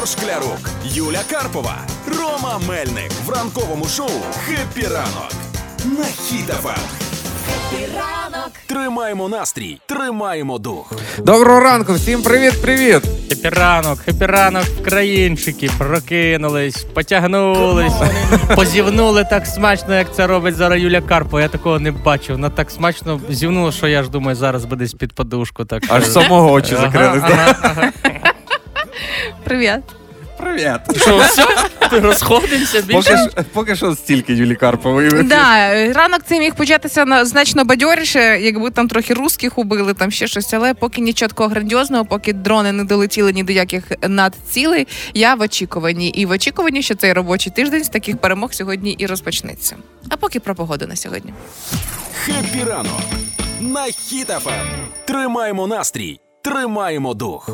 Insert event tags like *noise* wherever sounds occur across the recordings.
Ігор Шклярук, Юля Карпова, Рома Мельник в ранковому шоу «Хеппі ранок» на Хіт-ФМ. Тримаємо настрій, тримаємо дух. Доброго ранку, всім привіт-привіт! Хеппі ранок, хеппі ранок, українчики, прокинулись, потягнулись, позівнули так смачно, як це робить зараз Юля Карпова. Я такого не бачив. Вона так смачно зівнула, що я ж думаю, зараз буде з-під подушку. Так Аж самого очі Ага, закрились. ага, ага. Привіт. Привіт! Що, все? Розходимося Поки, більше? поки що стільки Юлі Карпової. Да, ранок цей міг початися на значно бадьоріше, якби там трохи русських убили, там ще щось, але поки нічого такого грандіозного, поки дрони не долетіли ні до яких надцілей, я в очікуванні. І в очікуванні, що цей робочий тиждень з таких перемог сьогодні і розпочнеться. А поки про погоду на сьогодні. «Хеппі ранок» на Хіт-ФМ. Тримаємо настрій, тримаємо дух.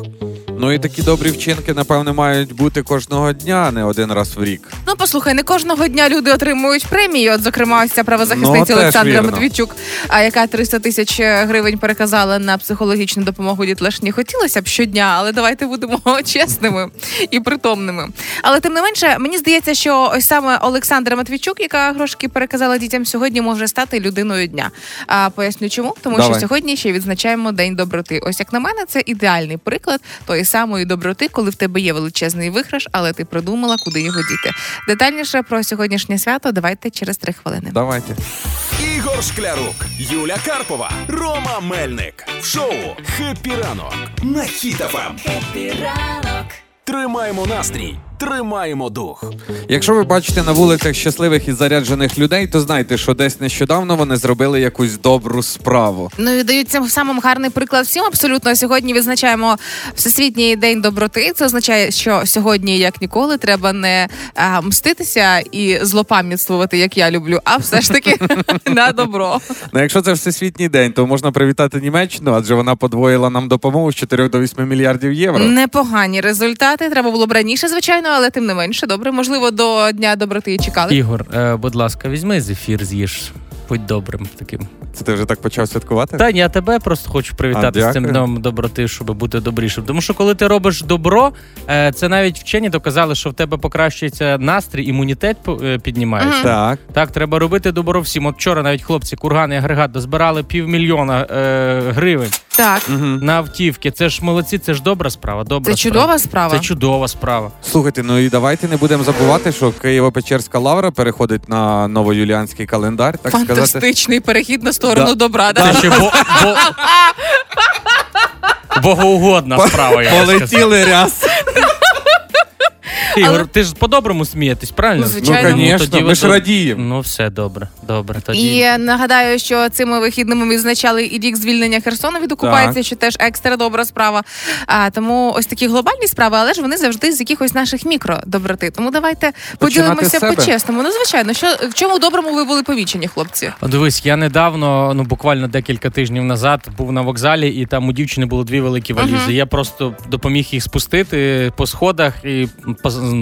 Ну і такі добрі вчинки, напевне, мають бути кожного дня, а не один раз в рік. Ну послухай, не кожного дня люди отримують премії. От, зокрема, ось ця правозахисниця Ну, Олександра. Матвійчук, а яка 300 тисяч гривень переказала на психологічну допомогу дітлашні. Хотілося б щодня, але давайте будемо *laughs* чесними і притомними. Але тим не менше, мені здається, що ось саме Олександра Матвійчук, яка грошки переказала дітям сьогодні, може стати людиною дня. А поясню чому, тому Давай. що сьогодні ще відзначаємо День доброти. Ось як на мене, це ідеальний приклад тої самої доброти, коли в тебе є величезний виграш, але ти продумала, куди його діти. Детальніше про сьогоднішнє свято давайте через три хвилини. Давайте. Ігор Шклярук, Юля Карпова, Рома Мельник в шоу «Хеппі ранок» на Хіт-ФМ. Тримаємо настрій, тримаємо дух. Якщо ви бачите на вулицях щасливих і заряджених людей, то знайте, що десь нещодавно вони зробили якусь добру справу. Ну і дають цим самим гарний приклад всім. Абсолютно сьогодні відзначаємо Всесвітній день доброти. Це означає, що сьогодні, як ніколи, треба не а, мститися і злопам'ятствувати, як я люблю, а все ж таки *laughs* на добро. Ну, якщо це всесвітній день, то можна привітати Німеччину, адже вона подвоїла нам допомогу з 4 до 8 мільярдів євро. Непогані результати. Треба було б раніше, звичайно, але тим не менше. Добре, можливо, до дня доброти і чекали. Ігор, е, будь ласка, візьми зефір, з'їж. Будь добрим таким. Це ти вже так почав святкувати? Та ні, я тебе просто хочу привітати А, з цим днем доброти, щоб бути добрішим. Тому що коли ти робиш добро, е, це навіть вчені доказали, що в тебе покращується настрій, імунітет е, піднімається. Так. Так, треба робити добро всім. От вчора навіть хлопці курган і агрегат дозбирали півмільйона е, гривень Так, на автівки. Це ж молодці, це ж добра справа. Добра це чудова справа. Це чудова справа. Слухайте, ну і давайте не будемо забувати, що Києво-Печерська лавра переходить на новоюліанський календар, так сказати. Фантастичний перехід на сторону Да. добра. Да? Це ще бо, бо... *laughs* богоугодна справа. Я би сказав. Полетіли ряс. Ігор, Але- ти ж по-доброму смієтесь, правильно? Ну, звичайно. Ну, звісно, тоді ми ви ж радіємо. Ну, все добре, добре. Тоді. І нагадаю, що цими вихідними відзначали і рік звільнення Херсона від окупації, Так. що теж екстра добра справа. А тому ось такі глобальні справи, але ж вони завжди з якихось наших мікродоброти. Тому давайте поділимося по-чесному. Ну звичайно, що в чому доброму ви були повічені, хлопці? Дивись, я недавно, ну буквально декілька тижнів назад, був на вокзалі, і там у дівчини було дві великі валізи. Мгм. Я просто допоміг їх спустити по сходах і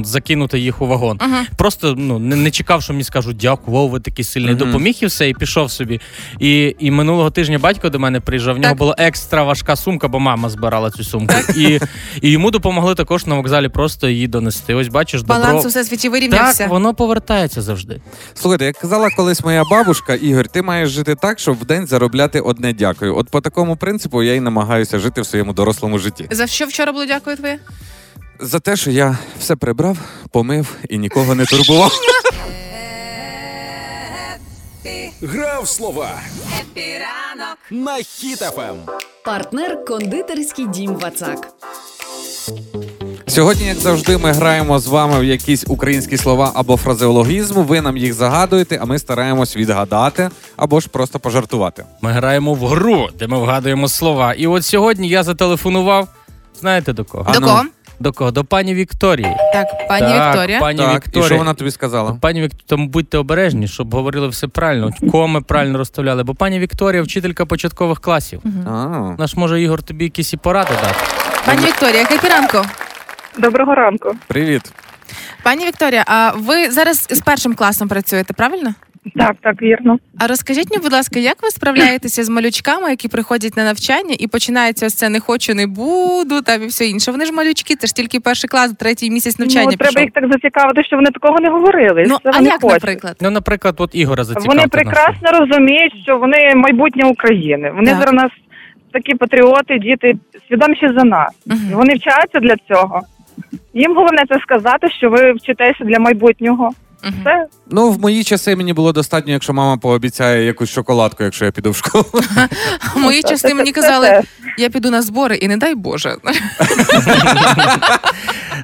закинути їх у вагон. Мгм. Просто ну не, не чекав, що мені скажуть дякую, Вов, ви такий сильний. Мгм. Допоміг і все, і пішов собі. І, і минулого тижня батько до мене приїжджав. В нього Так. була екстра важка сумка, бо мама збирала цю сумку. І, і йому допомогли також на вокзалі просто її донести. Ось бачиш, Баланс добро. у всесвіті вирівнявся. Так, воно повертається завжди. Слухайте, як казала колись моя бабушка, Ігор, ти маєш жити так, щоб в день заробляти одне дякую. От по такому принципу я й намагаюся жити в своєму дорослому житті. За що вчора було дякую твоє? За те, що я все прибрав, помив і нікого не турбував. Грав слова на Хіт-ФМ. Партнер кондитерський дім Вацак. Сьогодні, як завжди, ми граємо з вами в якісь українські слова або фразеологізм. Ви нам їх загадуєте, а ми стараємось відгадати або ж просто пожартувати. Ми граємо в гру, де ми вгадуємо слова. І от сьогодні я зателефонував. Знаєте до кого? До кого? До кого? До пані Вікторії. Так, пані Так, Вікторія. Пані так, Вікторія. і що вона тобі сказала? Пані Вікторія, тому будьте обережні, щоб говорили все правильно, коми правильно розставляли. Бо пані Вікторія вчителька початкових класів. А, Наш може Ігор тобі якісь і поради дати. Пані Вікторія, хепі ранку. Доброго ранку. привіт. Пані Вікторія, а ви зараз з першим класом працюєте, правильно? Так, так, вірно. А розкажіть мені, будь ласка, як ви справляєтеся з малючками, які приходять на навчання і починається ось це не хочу, не буду там і все інше. Вони ж малючки, це ж тільки перший клас, третій місяць навчання ну, треба пішов. їх так зацікавити, що вони такого не говорили. Ну що а вони як, хочуть. наприклад? Ну, наприклад, от Ігора зацікавте Вони прекрасно розуміють, що вони майбутнє України. Вони Так. зараз нас такі патріоти, діти свідоміші за нас. Мгм. Вони вчаться для цього. Їм головне це сказати, що ви вчитеся для майбутнього. Це Ну, в мої часи мені було достатньо, якщо мама пообіцяє якусь шоколадку, якщо я піду в школу. Мої часи мені казали, я піду на збори, і не дай Боже. *laughs*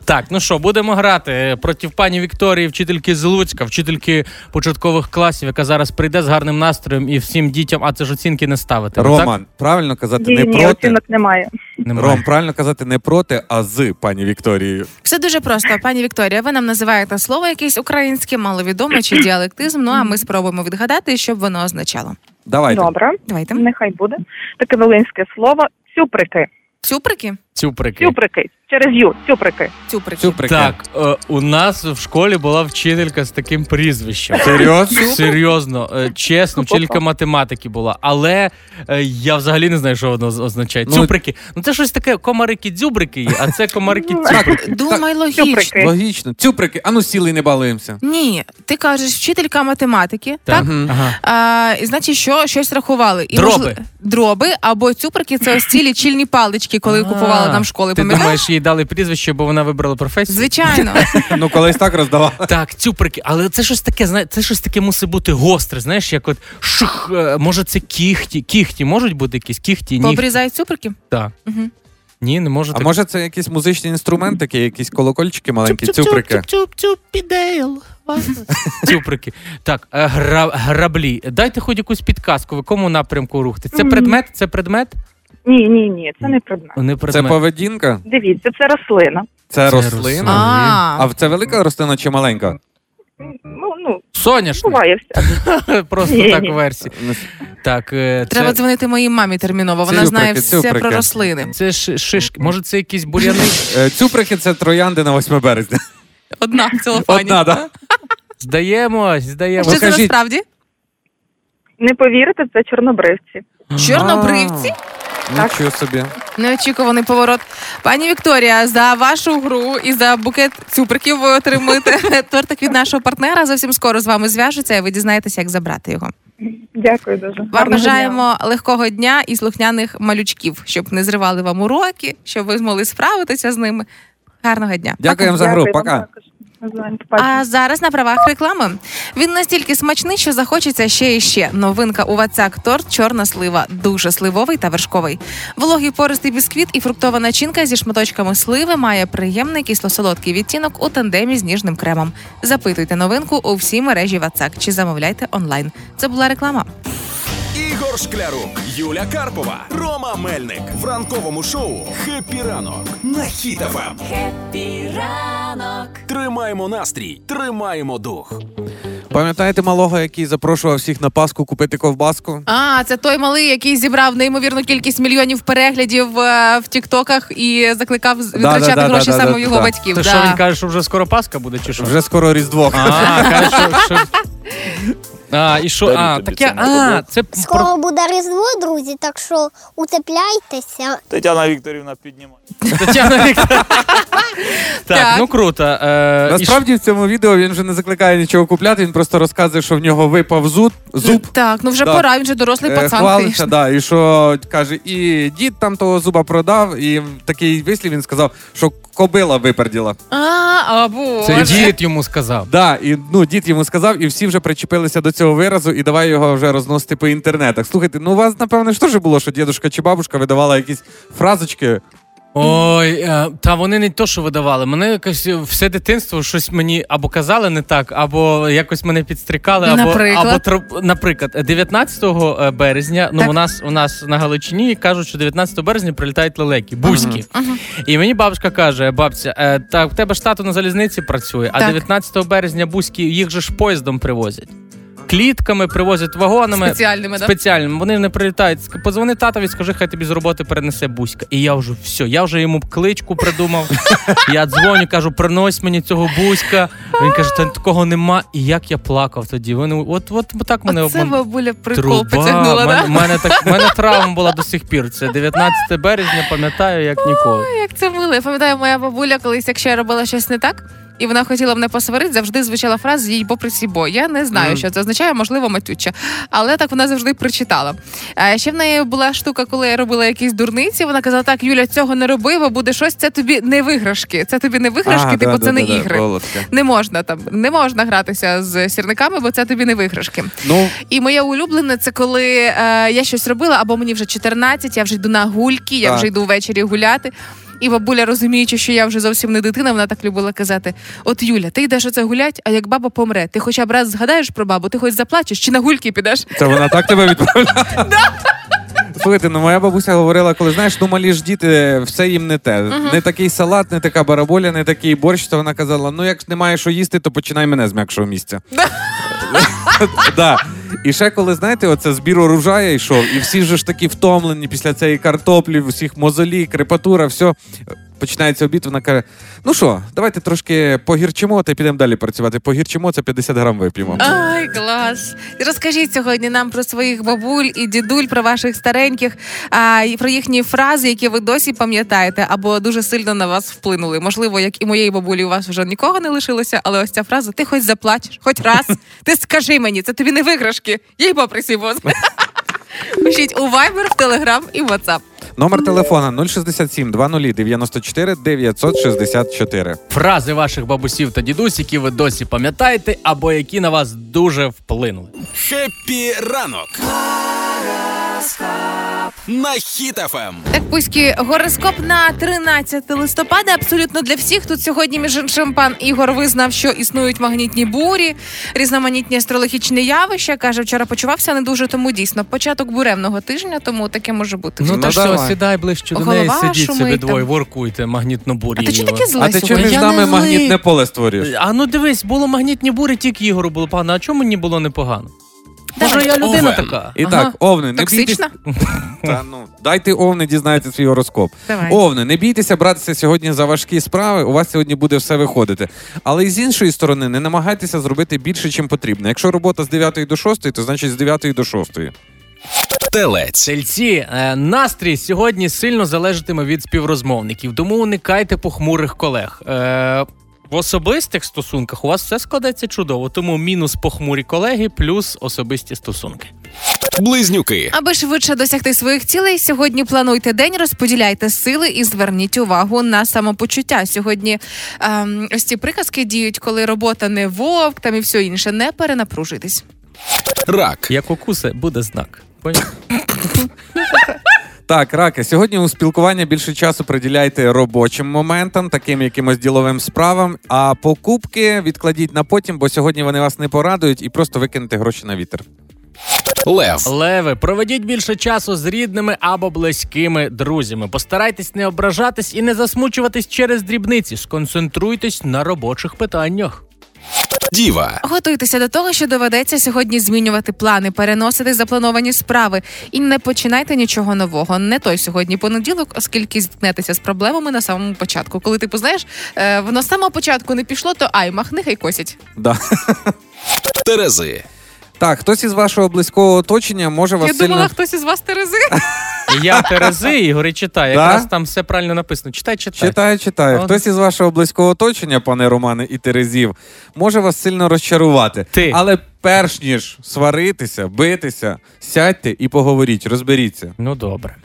Так, ну що, будемо грати проти пані Вікторії, вчительки з Луцька, вчительки початкових класів, яка зараз прийде з гарним настроєм і всім дітям, а це ж оцінки не ставити. Роман, правильно казати ні, не ні, проти. оцінок немає. Немає. Ром, правильно казати не проти, а з пані Вікторією. Все дуже просто, пані Вікторія. Ви нам називаєте слово якесь українське, маловідоме чи діалектизм. Ну а ми спробуємо відгадати, що б воно означало. Давайте. Добре, Давайте. нехай буде. Таке волинське слово цюприки. Цюприки? Цюприки. Цюприки. Через ю. Цюприки. Цюприки. Цюприки. Так, е, у нас в школі була вчителька з таким прізвищем. Серйозно? Серйозно, е, чесно, вчителька математики була. Але е, я взагалі не знаю, що воно означає. Ну, Цюприки. Ну це щось таке комарики-дзюбрики є, а це комарики-цюприки. Думай логічно. Цюприки. Логічно. Цюприки, ану сіли і не балуємося. Ні, ти кажеш, вчителька математики, так? Ага. А, і значить, що щось рахували. І, Дроби. можли- дроби або цюприки це ось ці лічильні палички, коли купували нам школи. Ти Пам'ятаєш? думаєш, їй дали прізвище, бо вона вибрала професію? Звичайно. *laughs* Ну, колись так роздавали. Так, цюприки, але це щось таке, знає, це щось таке мусить бути гостре, знаєш, як от шух, е, може це кіхті. Кіхті можуть бути якісь кіхті, ні. Пообрізають цюприки? Так. Мгм. Ні, не може А може це якісь музичні інструментики, якісь колокольчики маленькі, цюприки? *laughs* Цюприки. Так, е, гра, граблі. Дайте хоч якусь підказку, в якому напрямку рухти. Це предмет? Це предмет? Ні, ні, ні, це не предмет. Не Це предмет. поведінка? Дивіться, це рослина. Це Це рослина? рослина. А А, це велика рослина чи маленька? Ну, ну, Соняшник. буває *laughs* все. Просто Ні, так ні. у версії. Так, е, треба це, дзвонити моїй мамі терміново. Вона Цюприки, знає все цюприки. про рослини. це ж шишки. Може, це якісь бур'яни? *laughs* Е, Цюприки це троянди на 8 березня. Одна в целофані. Одна, так? Здаємось, здаємось. Що це насправді? Не повірите, це чорнобривці. Чорнобривці? Нічого собі. Неочікуваний поворот. Пані Вікторія, за вашу гру і за букет цюприків ви отримуєте *laughs* тортик від нашого партнера. Зовсім скоро з вами зв'яжуться, і ви дізнаєтеся, як забрати його. Дякую дуже. Вам Гарного дня. бажаємо легкого дня і слухняних малючків, щоб не зривали вам уроки, щоб ви змогли справитися з ними. Гарного дня. Дякуємо за гру. Дякую Пока. А зараз на правах реклами він настільки смачний, що захочеться ще і ще. Новинка у Вацак торт чорна слива, дуже сливовий та вершковий. Вологий пористий бісквіт і фруктова начинка зі шматочками сливи має приємний кисло-солодкий відтінок у тандемі з ніжним кремом. Запитуйте новинку у всій мережі Вацак чи замовляйте онлайн. Це була реклама. Ігор Шклярук, Юля Карпова, Рома Мельник в ранковому шоу «Хеппі ранок» на Хіт-ФМ. Тримаємо настрій, тримаємо дух. Пам'ятаєте малого, який запрошував всіх на Пасху купити ковбаску? А, це той малий, який зібрав неймовірну кількість мільйонів переглядів е, в Тіктоках і закликав витрачати да, да, гроші да, саме да, у його да. батьків. Да. що він каже, що вже скоро Пасха буде, чи що? Вже скоро Різдво. А, каже, що... *laughs* А, і що? А, таке, а, це про- Скоро буде Різдво, друзі, так що утепляйтеся. Тетяна Вікторівна піднімає. Тетяна Вікторівна. *laughs* Так, Так. ну круто. Е, і Насправді в цьому відео він вже не закликає нічого купляти, він просто розказує, що в нього випав зуб, зуб. Так, ну вже Да. пора, він же дорослий Е, пацан. Хвалиться, звісно. да, і що каже, і дід там того зуба продав, і такий вислів він сказав, що кобила виперділа. А, Це дід йому сказав. Да, і ну дід йому сказав, і всі вже причепилися до цього виразу, і давай його вже розносити по інтернетах. Слухайте, ну у вас напевне ж теж було, що дідушка чи бабушка видавала якісь фразочки. Ой, е, та вони не то, що видавали. Мене якось все дитинство щось мені або казали не так, або якось мене підстрікали, або Наприклад? або наприклад, 19 е, березня. Ну Так. у нас у нас на Галичині кажуть, що 19 березня прилітають лелеки, бузькі. І мені бабушка каже: бабця, е, та в тебе ж тато на залізниці працює, а Так. 19 березня бузькі їх же ж поїздом привозять. Клітками, привозять вагонами. Спеціальними, да? Спеціальними. Вони не прилітають. Позвони татові, скажи, хай тобі з роботи перенесе буська. І я вже все, я вже йому кличку придумав. *laughs* Я дзвоню, кажу, принось мені цього буська. Він каже, та такого нема. І як я плакав тоді. Вони от, от, так мене Оце обман... бабуля прикол потягнула, мене, да? мене, так, мене травма була до сих пір. Це 19 березня, пам'ятаю, як ніколи. Як це мило. Я пам'ятаю, моя бабуля колись, якщо я робила щось не так. І вона хотіла мене посварити, завжди звучала фраза їй попри сібо. Я не знаю, Мгм. що це означає, можливо, матюча. Але так вона завжди прочитала. А ще в неї була штука, коли я робила якісь дурниці. Вона казала: так, Юля, цього не роби, бо буде щось, це тобі не виграшки. Це тобі не виграшки, А, типу, да, це да, не да, ігри. Володька. Не можна там, не можна гратися з сірниками, бо це тобі не виграшки. Ну, І моє улюблене це коли е, я щось робила, або мені вже 14, я вже йду на гульки, я вже йду ввечері гуляти. І бабуля, розуміючи, що я вже зовсім не дитина, вона так любила казати: От Юля, ти йдеш оце гулять, а як баба помре, ти хоча б раз згадаєш про бабу, ти хоч заплачеш чи на гульки підеш? Це вона так тебе відправляє? *laughs* Слухайте, ну моя бабуся говорила, коли знаєш, ну малі ж діти, все їм не те. Не такий салат, не така бараболя, не такий борщ. То вона казала: ну як немає що їсти, то починай мене з м'якшого місця. *laughs* *laughs* Да. І ще коли, знаєте, оце збір урожаю йшов, і всі ж такі втомлені після цієї картоплі, всіх мозолі, крепатура, все. Починається обід, вона каже: ну що, давайте трошки погірчимо, та підемо далі працювати. Погірчимо, це 50 грам вип'ємо. Ай, клас! Розкажіть сьогодні нам про своїх бабуль і дідуль, про ваших стареньких, а, і про їхні фрази, які ви досі пам'ятаєте, або дуже сильно на вас вплинули. Можливо, як і моєї бабулі, у вас вже нікого не лишилося, але ось ця фраза: ти хоч заплачеш, хоч раз. Ти скажи мені, це тобі не виграшки. Їй поприсібос. *laughs* Пишіть у Viber, в Telegram і WhatsApp. Номер телефона 067 00 94 964. Фрази ваших бабусів та дідусь, які ви досі пам'ятаєте, або які на вас дуже вплинули. Хеппі ранок. На Ем. хітафем. Так, пуські, гороскоп на 13 листопада. Абсолютно для всіх. Тут сьогодні між іншим пан Ігор визнав, що існують магнітні бурі, різноманітні астрологічні явища. каже, вчора почувався не дуже, тому дійсно початок буремного тижня, тому таке може бути. Ну, Ну, та що, давай. сідай ближче до Голова неї, сидіть шумить собі там. двоє, воркуйте, магнітну бурю. а ти чи таке зле А ти сьогодні? між нами магнітне поле створюєш? А ну дивись, було магнітні бурі, тільки Ігору було погано. А чому мені було непогано? Може, я людина Овен. така. І Ага. так, овни, не бійтесь. Токсична? *laughs* Та, ну, дайте овни, дізнайте свій гороскоп. Давай. Овни, не бійтеся братися сьогодні за важкі справи. У вас сьогодні буде все виходити. Але і з іншої сторони, не намагайтеся зробити більше, чим потрібно. Якщо робота з 9 до 6, то значить з 9 до 6. Телець. Тельці, е, настрій сьогодні сильно залежатиме від співрозмовників, тому уникайте похмурих колег. Е, в особистих стосунках у вас все складеться чудово, тому мінус похмурі колеги, плюс особисті стосунки. Близнюки. Аби швидше досягти своїх цілей, сьогодні плануйте день, розподіляйте сили і зверніть увагу на самопочуття. Сьогодні ем, ось ці приказки діють, коли робота не вовк, там і все інше. Не перенапружуйтесь. Рак. Як укуси, буде знак. Поняв? Так, раки, сьогодні у спілкування більше часу приділяйте робочим моментам, таким якимось діловим справам. А покупки відкладіть на потім, бо сьогодні вони вас не порадують і просто викинете гроші на вітер. Лев. Леви, проведіть більше часу з рідними або близькими друзями. Постарайтесь не ображатись і не засмучуватись через дрібниці. Сконцентруйтесь на робочих питаннях. Діва. Готуйтеся до того, що доведеться сьогодні змінювати плани, переносити заплановані справи і не починайте нічого нового. Не той сьогодні понеділок, оскільки зіткнетеся з проблемами на самому початку. Коли ти познаєш, е, воно з самого початку не пішло, то ай, махни хай косять. Да. *laughs* Терези. Так, хтось із вашого близького оточення може вас Я сильно. думала, хтось із вас Терези. *laughs* Я Терези, і читаю. Да? Якраз там все правильно написано. Читай, читай. Читаю, читаю. От. Хтось із вашого близького оточення, пане Романе і Терезів, може вас сильно розчарувати. Ти. Але перш ніж сваритися, битися, сядьте і поговоріть, розберіться. Ну добре.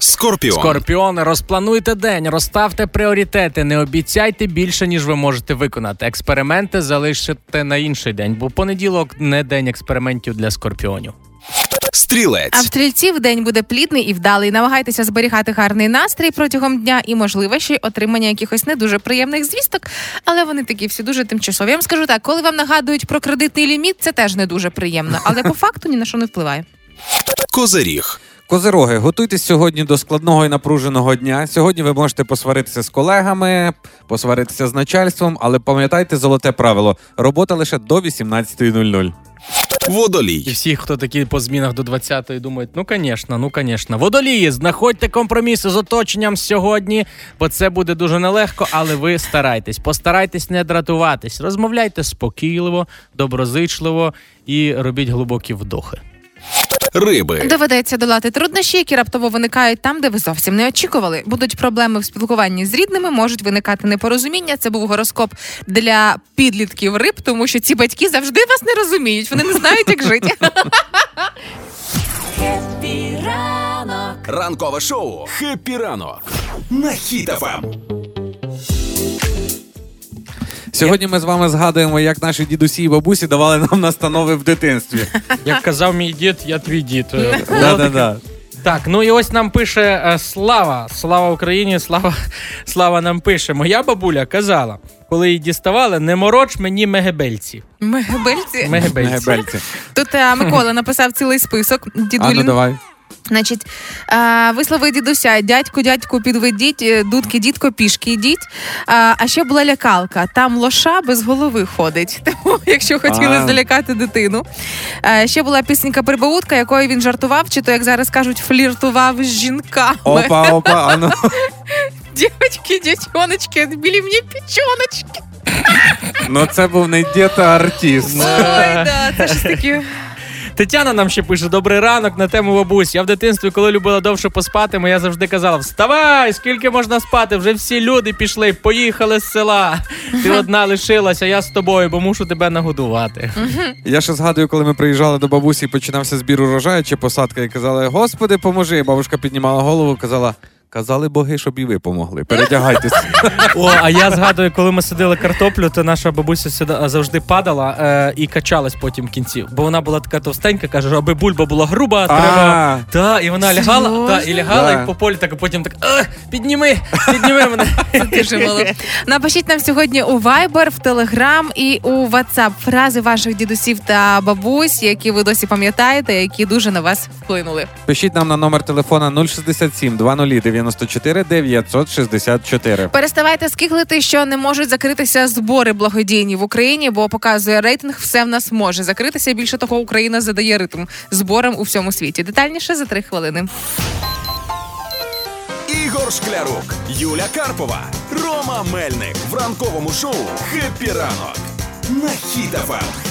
Скорпіон. Скорпіони, розплануйте день, розставте пріоритети, не обіцяйте більше, ніж ви можете виконати. Експерименти залишите на інший день, бо понеділок не день експериментів для скорпіонів. А в стрільців день буде плідний і вдалий. Намагайтеся зберігати гарний настрій протягом дня і, можливо, ще й отримання якихось не дуже приємних звісток, але вони такі всі дуже тимчасові. Я вам скажу так, коли вам нагадують про кредитний ліміт, це теж не дуже приємно, але по *laughs* факту ні на що не впливає. Козиріг. Козироги, готуйтесь сьогодні до складного і напруженого дня. Сьогодні ви можете посваритися з колегами, посваритися з начальством, але пам'ятайте золоте правило: робота лише до 18.00. І всі, хто такі по змінах до 20-ї, думають, ну звісно, ну звісно. Водолії, знаходьте компроміси з оточенням сьогодні, бо це буде дуже нелегко, але ви старайтесь. Постарайтесь не дратуватись. Розмовляйте спокійливо, доброзичливо і робіть глибокі вдохи. Риби. Доведеться долати труднощі, які раптово виникають там, де ви зовсім не очікували. Будуть проблеми в спілкуванні з рідними, можуть виникати непорозуміння. Це був гороскоп для підлітків риб, тому що ці батьки завжди вас не розуміють. Вони не знають, як жити. Ранкове шоу «Хеппі ранок» на. Хіт-ФМ. Сьогодні ми з вами згадуємо, як наші дідусі і бабусі давали нам настанови в дитинстві. Як казав мій дід, я твій дід. Е, Да-да-да. Так, ну і ось нам пише е, Слава. Слава Україні, слава, слава нам пише. Моя бабуля казала, коли її діставали, не мороч мені мегебельці. Мегабельці. Мегебельці. Гебельці. Тут е, Микола написав цілий список. А ну Дідулін. давай. Значить, вислови дідуся, дядьку, дядьку, підведіть, е, дудки, дідко, пішки йдіть. А, а ще була лякалка. Там лоша без голови ходить. *laughs* Тому, якщо хотіли залякати дитину. Ще була пісенька прибаутка, якою він жартував, чи то, як зараз кажуть, фліртував з жінками. Опа, опа, а ну. *laughs* Дівочки, дівчоночки, білі мені пічоночки. Ну це був не дід, а артист. Ой, да, це ж таке. Тетяна нам ще пише: добрий ранок на тему бабусь. Я в дитинстві, коли любила довше поспати, моя завжди казала: Вставай, скільки можна спати? Вже всі люди пішли, поїхали з села. Ти одна лишилася, я з тобою, бо мушу тебе нагодувати. Я ще згадую, коли ми приїжджали до бабусі починався збір урожаю чи посадка, і казали: Господи, поможи. Бабушка піднімала голову, казала. Казали боги, щоб і ви помогли. Передягайтесь. *laughs* О, а я згадую, коли ми садили картоплю, то наша бабуся сюди завжди падала е, і качалась потім в кінці. Бо вона була така товстенька, каже, аби бульба була груба, треба. Та, і вона лягала, та, і лягала, Да. і по полі так, а потім так «Ех, підніми, підніми мене. *laughs* Це дуже мило. Напишіть нам сьогодні у Viber, в Telegram і у WhatsApp фрази ваших дідусів та бабусь, які ви досі пам'ятаєте, які дуже на вас вплинули. Пишіть нам на номер телефона 067 20 94 964. Переставайте скиглити, що не можуть закритися збори благодійні в Україні, бо показує рейтинг, все в нас може закритися. Більше того, Україна задає ритм зборам у всьому світі. Детальніше за три хвилини. Ігор Шклярук, Юля Карпова, Рома Мельник в ранковому шоу «Хеппі ранок» на Ем.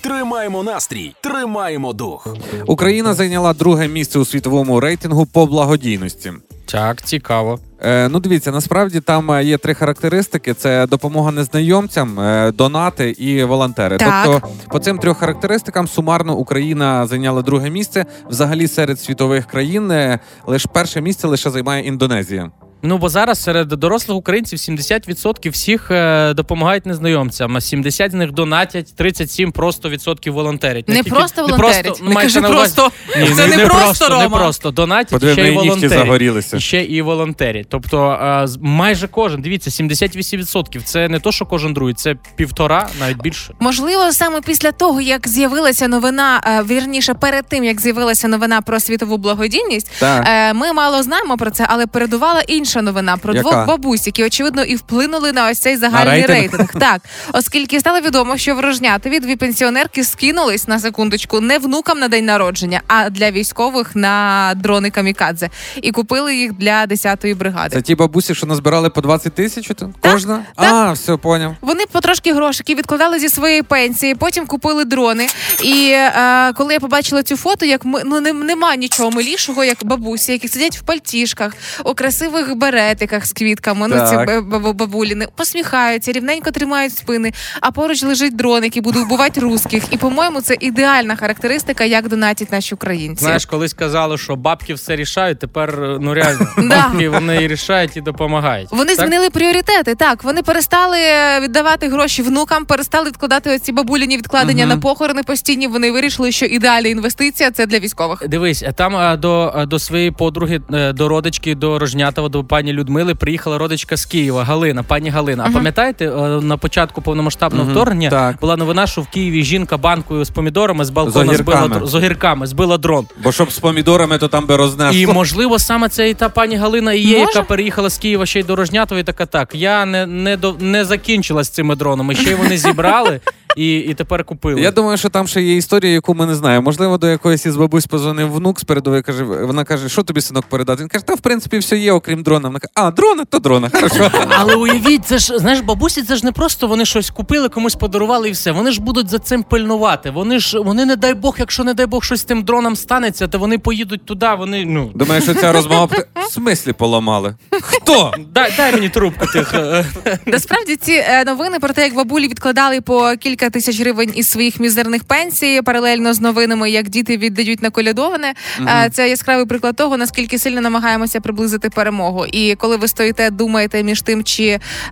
Тримаємо настрій, тримаємо дух. Україна зайняла друге місце у світовому рейтингу по благодійності. Так, цікаво. Е, ну, дивіться, насправді там е, є три характеристики: це допомога незнайомцям, е, донати і волонтери. Так. Тобто, по цим трьох характеристикам сумарно Україна зайняла друге місце. Взагалі серед світових країн е, лише перше місце лише займає Індонезія. Ну бо зараз серед дорослих українців 70% всіх е, допомагають незнайомцям, а 70 з них донатять, 37 просто відсотків волонтерять. Не просто волонтерять. ну, Не кажи на увазі- просто. Ні, Це не просто, просто, не просто донатять, Подиви, ще нігті волонтерять. загорілися. І ще і волонтерять. Тобто е, з- майже кожен, дивіться, 78%. Це не то, що кожен другий, це півтора, навіть більше. Можливо, саме після того, як з'явилася новина, е, вірніше, перед тим як з'явилася новина про світову благодійність, Так. е, ми мало знаємо про це, але передувала інша новина про Яка? двох бабусь, які очевидно і вплинули на ось цей загальний рейтинг? рейтинг. *laughs* Так, оскільки стало відомо, що ворожнятові дві пенсіонерки скинулись на секундочку не внукам на день народження, а для військових на дрони камікадзе, і купили їх для 10-ї бригади. Це ті бабусі, що назбирали по 20 тисяч то? кожна? А, все, поняв. Вони потрошки грошики відкладали зі своєї пенсії, потім купили дрони. І е, коли я побачила цю фото, як ми ну не, нема нічого милішого, як бабусі, які сидять в пальтішках, у красивих беретиках з квітками. Ну ці Так. б- б- бабуліни посміхаються, рівненько тримають спини. А поруч лежить дрон, який буде вбивати русських. І по-моєму, це ідеальна характеристика, як донатять наші українці. Знаєш, колись казали, що бабки все рішають, тепер ну реально *laughs* бабки вони і рішають і допомагають. Вони Так? змінили пріоритети. Так, вони перестали віддавати гроші внукам, перестали відкладати оці бабуліні відкладення на похорони постійні. Вони вирішили, що ідеальна інвестиція це для військових. Дивись, там до, до своєї подруги, е, до родички, до Рожнятова, до пані Людмили приїхала родичка з Києва, Галина, пані Галина. А пам'ятаєте, е, на початку повномасштабного Мгм, вторгнення так. була новина, що в Києві жінка банкою з помідорами з балкона З збила з огірками, збила дрон. Бо щоб з помідорами, то там би рознесло. І можливо саме це і та пані Галина і є, Може? яка переїхала з Києва ще й до Рожнятова, і така так. Я не, не, до, не закінчила з цими дронами. Ще й вони зібрали і, і тепер купили. Я думаю, що там ще є історія, яку ми не знаємо. Можливо, до якоїсь із бабусь позвонив внук з передової, каже, вона каже, що тобі синок передати? Він каже, та в принципі все є, окрім дрона. Вона каже, а, дрона, то дрона, хорошо. *laughs* Але уявіть, це ж знаєш, бабусі, це ж не просто вони щось купили, комусь подарували і все. Вони ж будуть за цим пильнувати. Вони ж вони, не дай Бог, якщо не дай Бог щось з тим дроном станеться, то вони поїдуть туди. Вони ну Думаю, що ця розмова в смислі поламали. Хто? *laughs* дай, дай мені трубку тих. е, Насправді ці е, новини про те, як бабулі відкладали по кілька тисяч гривень із своїх мізерних пенсій, паралельно з новинами, як діти віддають на колядоване. е, Це яскравий приклад того, наскільки сильно намагаємося приблизити перемогу. І коли ви стоїте, думаєте між тим, чи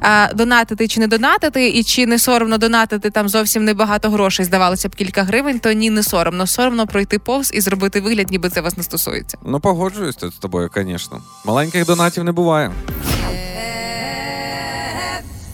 е, донатити, чи не донатити, і чи не соромно донатити там зовсім небагато грошей, здавалося б, кілька гривень, то ні, не соромно. Соромно пройти повз і зробити вигляд, ніби це вас не стосується. Ну, погоджуюсь тут з тобою, звісно. Маленьких донатів не буває.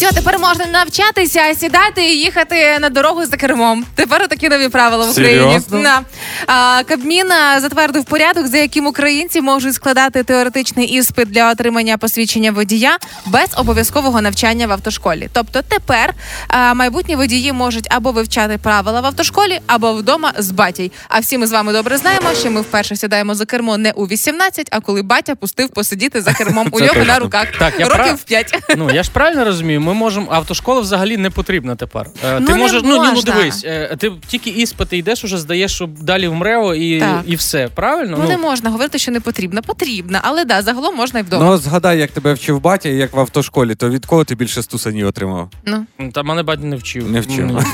Все, тепер можна навчатися, сідати і їхати на дорогу за кермом. Тепер такі нові правила в Україні. Серйозно? Да. А, Кабмін а, затвердив порядок, за яким українці можуть складати теоретичний іспит для отримання посвідчення водія без обов'язкового навчання в автошколі. Тобто тепер а, майбутні водії можуть або вивчати правила в автошколі, або вдома з батій. А всі ми з вами добре знаємо, що ми вперше сідаємо за кермо не у 18, а коли батя пустив посидіти за кермом у Це нього на точно. руках. Так, я років прав? 5. Ну я ж правильно розумію, ми можемо. Автошкола взагалі не потрібна тепер. Е, Ну, ти не можеш, ну, ні, ну дивись, е, ти тільки іспити йдеш, уже здаєш, щоб далі в МРЕО і, Так. і все. Правильно? Ну, не можна говорити, що не потрібно. Потрібно, але да, загалом можна і вдома. Ну, згадай, як тебе вчив батя, і як в автошколі, то від кого ти більше стусанів отримав? Ну. Та мене батя не вчив. Не вчив. *laughs*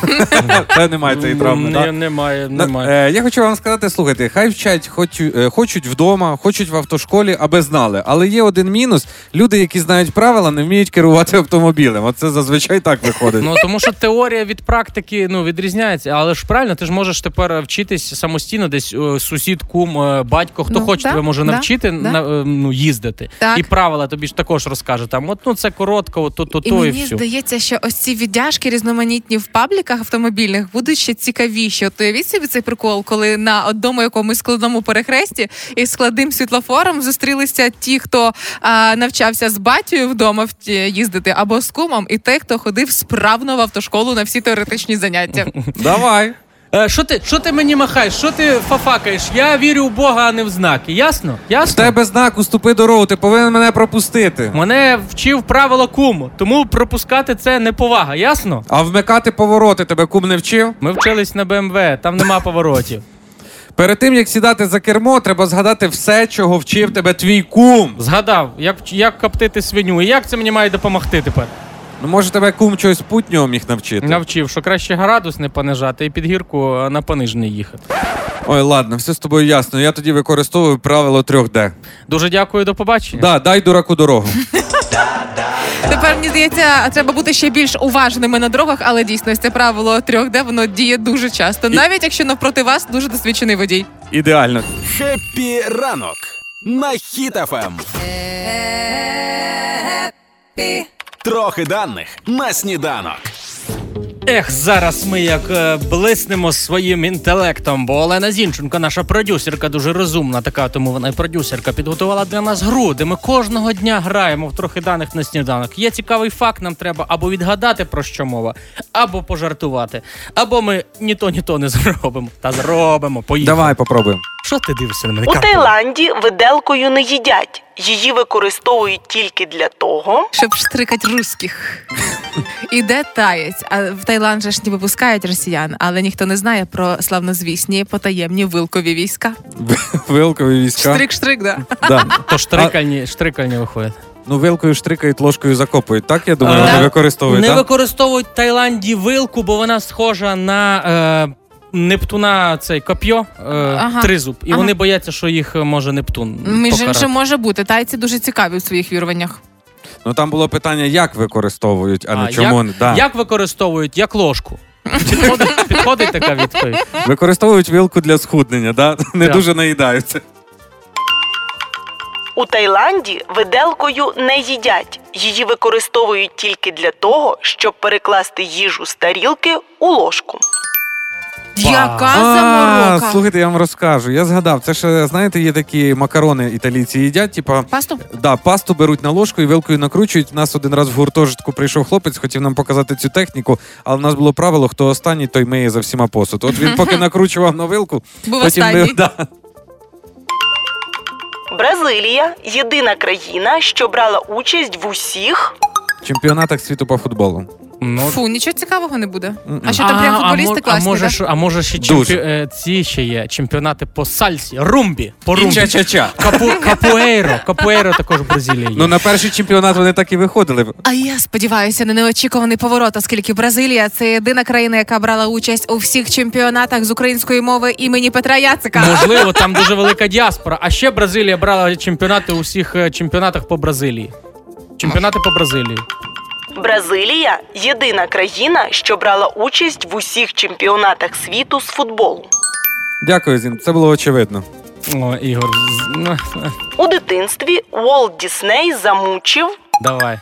Та немає цієї травми. Так? Немає, немає. е, Я хочу вам сказати, слухайте, хай вчать, хоч, хочуть вдома, хочуть в автошколі, аби знали. Але є один мінус: люди, які знають правила, не вміють керувати автомобілем. Оце зазвичай так виходить. Ну тому що теорія від практики ну відрізняється, але ж правильно, ти ж можеш тепер вчитись самостійно, десь е, сусід, кум, е, батько, хто Ну, хоче да, тебе може да, навчити да. на е, ну їздити. Так. І правила тобі ж також розкаже. Там от ну це коротко, от то, то, І то і мені все. здається, що ось ці віддяжки різноманітні в пабліках автомобільних будуть ще цікавіші. От уявіть собі цей прикол, коли на одному якомусь складному перехресті із складним світлофором зустрілися ті, хто а, навчався з батькою вдома в- їздити, або з кумом, і той, хто ходив справно в автошколу на всі теоретичні заняття. *laughs* Давай. Е, Що ти, що ти мені махаєш? Що ти фафакаєш? Я вірю в Бога, а не в знаки. Ясно? Ясно? В тебе знак уступи дорогу, ти повинен мене пропустити. Мене вчив правило кум, тому пропускати це неповага, ясно? А вмикати повороти тебе кум не вчив? Ми вчились на БМВ, там нема поворотів. Перед тим як сідати за кермо, треба згадати все, чого вчив тебе твій кум. Згадав, як, як коптити свиню. І як це мені має допомогти тепер? Ну може тебе кум чогось путнього міг навчити. Навчив, що краще градус не понижати і під гірку на понижений їхати. Ой, ладно, все з тобою ясно. Я тоді використовую правило 3D. Дуже дякую, до побачення. Да, дай дураку дорогу. Тепер мені здається, треба бути ще більш уважними на дорогах, але дійсно це правило 3D, воно діє дуже часто, навіть якщо навпроти вас дуже досвідчений водій. Ідеально. Хеппі ранок на Хіт-ФМ. Трохи даних на сніданок. Ех, зараз ми як е, блиснемо своїм інтелектом, бо Олена Зінченко, наша продюсерка, дуже розумна, така, тому вона і продюсерка, підготувала для нас гру, де ми кожного дня граємо в трохи даних на сніданок. Є цікавий факт, нам треба або відгадати про що мова, або пожартувати, або ми ні то, ні то не *laughs* зробимо. Та зробимо. Поїхали. Давай попробуємо. Що ти дивишся на мене? У Карпо? Таїланді виделкою не їдять. Її використовують тільки для того, Щоб штрикать русських. Іде таєць. А в Таїланд же ж не випускають росіян, але ніхто не знає про славнозвісні потаємні вилкові війська. *laughs* Вилкові війська. Штрик-штрик, да. *laughs* Да. То штрикальні, штрикальні виходять. Ну, вилкою штрикають, ложкою закопують. Так, я думаю, вони використовують. Не так? використовують в Таїланді вилку, бо вона схожа на е, Нептуна цей коп'йо, е, Ага. тризуб. І Ага. вони бояться, що їх е, може Нептун. Між покарати. іншим може бути. Тайці дуже цікаві у своїх віруваннях. Ну там було питання, як використовують, а, А, не чому. як, не. Да. як використовують? Як ложку. Підходить, *laughs* підходить така відповідь. Використовують вилку для схуднення, да? не Так. дуже наїдаються. У Таїланді виделкою не їдять. Її використовують тільки для того, щоб перекласти їжу з тарілки у ложку. Яка А, заморока. слухайте, я вам розкажу. Я згадав, це ж знаєте, є такі макарони італійці їдять, типа. Пасту? Да, пасту беруть на ложку і вилкою накручують. У нас один раз в гуртожитку прийшов хлопець, хотів нам показати цю техніку, але в нас було правило, хто останній, той миє за всіма посуд. От він поки *laughs* накручував на вилку, Був потім останній. мив, да. Бразилія єдина країна, що брала участь в усіх чемпіонатах світу по футболу. Ну, Фу, нічого цікавого не буде. А що там прям футболісти класні, а, може, ж- а може ще Дуже. чемпі... е, ці ще є чемпіонати по сальсі, румбі. По румбі. ча-ча-ча. Капу... Капуейро. Капуейро також в Бразилії є. Ну на перший чемпіонат вони так і виходили. А я сподіваюся на неочікуваний поворот, оскільки Бразилія це єдина країна, яка брала участь у всіх чемпіонатах з української мови імені Петра Яцика. Можливо, там дуже *laughs* велика діаспора. А ще Бразилія брала чемпіонати у всіх е, чемпіонатах по Бразилії. Чемпіонати по Бразилії. Бразилія єдина країна, що брала участь в усіх чемпіонатах світу з футболу. Дякую, Зін. Це було очевидно. О, Ігор, ну, е, У дитинстві Уолт Дісней замучив давай.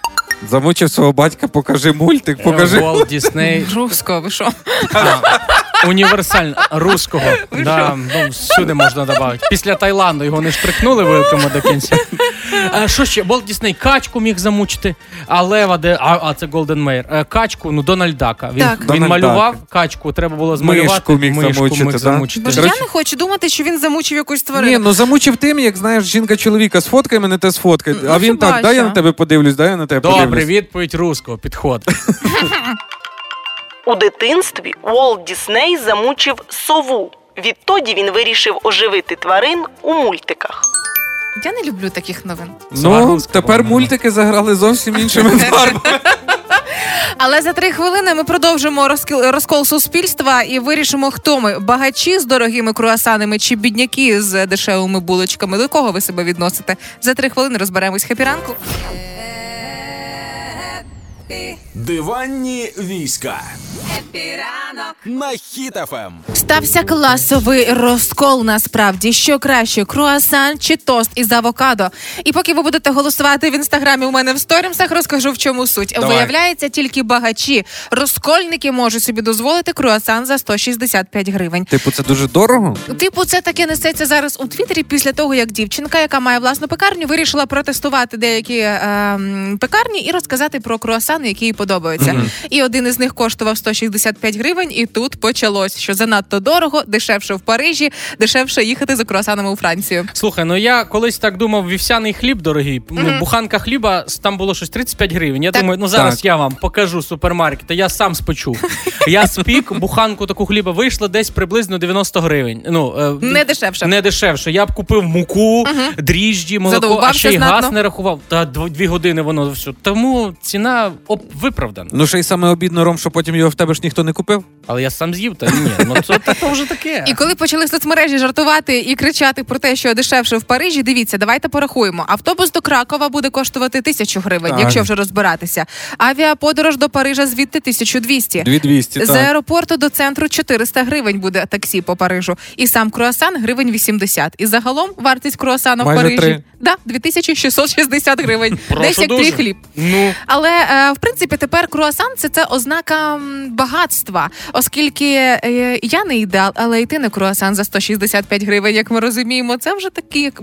Замучив свого батька, покажи мультик, покажи. Уолт Дісней. Жорстко, ви що? Універсально руського. Да, ну, сюди можна додати. Після Таїланду його не штрикнули вилками до кінця. А, що ще? Болт Дісней качку міг замучити, а лева, де. А, а це Голден Мейр. Е, Качку, ну Дональд Дака. Він, Так. він Дональд малював Дак. качку, треба було змалювати. Мишку міг замучити, міг да? замучити. Боже, Коротше- я не хочу думати, що він замучив якусь Ні, тварину. ну замучив тим, як знаєш, жінка чоловіка сфоткай мене те сфоткай. Ну, А він хіба так, дай я на тебе подивлюсь, дай я на тебе Добре, подивлюсь. відповідь руського, підход. *laughs* у дитинстві. Уолт Дісней замучив сову. Відтоді він вирішив оживити тварин у мультиках. Я не люблю таких новин. Ну, тепер мультики заграли зовсім іншими *laughs* фарбами. Але за три хвилини ми продовжимо розкіл- розкол суспільства і вирішимо, хто ми багачі з дорогими круасанами чи бідняки з дешевими булочками. До кого ви себе відносите? За три хвилини розберемось. Хеппі ранок. Диванні війська. На Хіт-ФМ. Стався класовий розкол. Насправді, що краще, круасан чи тост із авокадо. І поки ви будете голосувати в інстаграмі у мене в сторізсах, розкажу в чому суть. Давай. Виявляється, тільки багачі розкольники можуть собі дозволити круасан за 165 гривень. Типу, це дуже дорого? Типу, це таке несеться зараз у Твіттері після того, як дівчинка, яка має власну пекарню, вирішила протестувати деякі ем, пекарні і розказати про круасани, які їй подобаються. І один із них коштував 165 гривень, і тут почалось, що занадто дорого, дешевше в Парижі, дешевше їхати за круасанами у Францію. Слухай, ну я колись так думав, вівсяний хліб дорогий. Ну, буханка хліба там було щось 35 гривень. Я Так. думаю, ну зараз Так. я вам покажу супермаркет. Я сам спечу. Я спік буханку таку хліба вийшло десь приблизно 90 гривень. Ну е, Не дешевше. Не дешевше. Я б купив муку, дріжджі, молоко, а ще й газ не рахував. Та дві години воно все. Тому ціна оп, виправдана. Ну ще й саме обідно, Ром, що потім його в тебе ж ніхто не купив. Але я сам з'їв, та ні. Ну це, це, це вже таке. І коли почали в соцмережі жартувати і кричати про те, що дешевше в Парижі, дивіться, давайте порахуємо. Автобус до Кракова буде коштувати тисячу гривень, Так. якщо вже розбиратися. Авіаподорож до Парижа звідти 1200. 2200, З аеропорту до центру 400 гривень буде таксі по Парижу. І сам круасан гривень 80. І загалом вартість круасана в Майже Парижі три. да, 2660 гривень. Прошу Десь як дуже. твій хліб. Ну, Але е, в принципі тепер круасан це, це ознака багатства, оскільки е, я не ідеал, але йти на круасан за 165 гривень, як ми розуміємо, це вже такий як,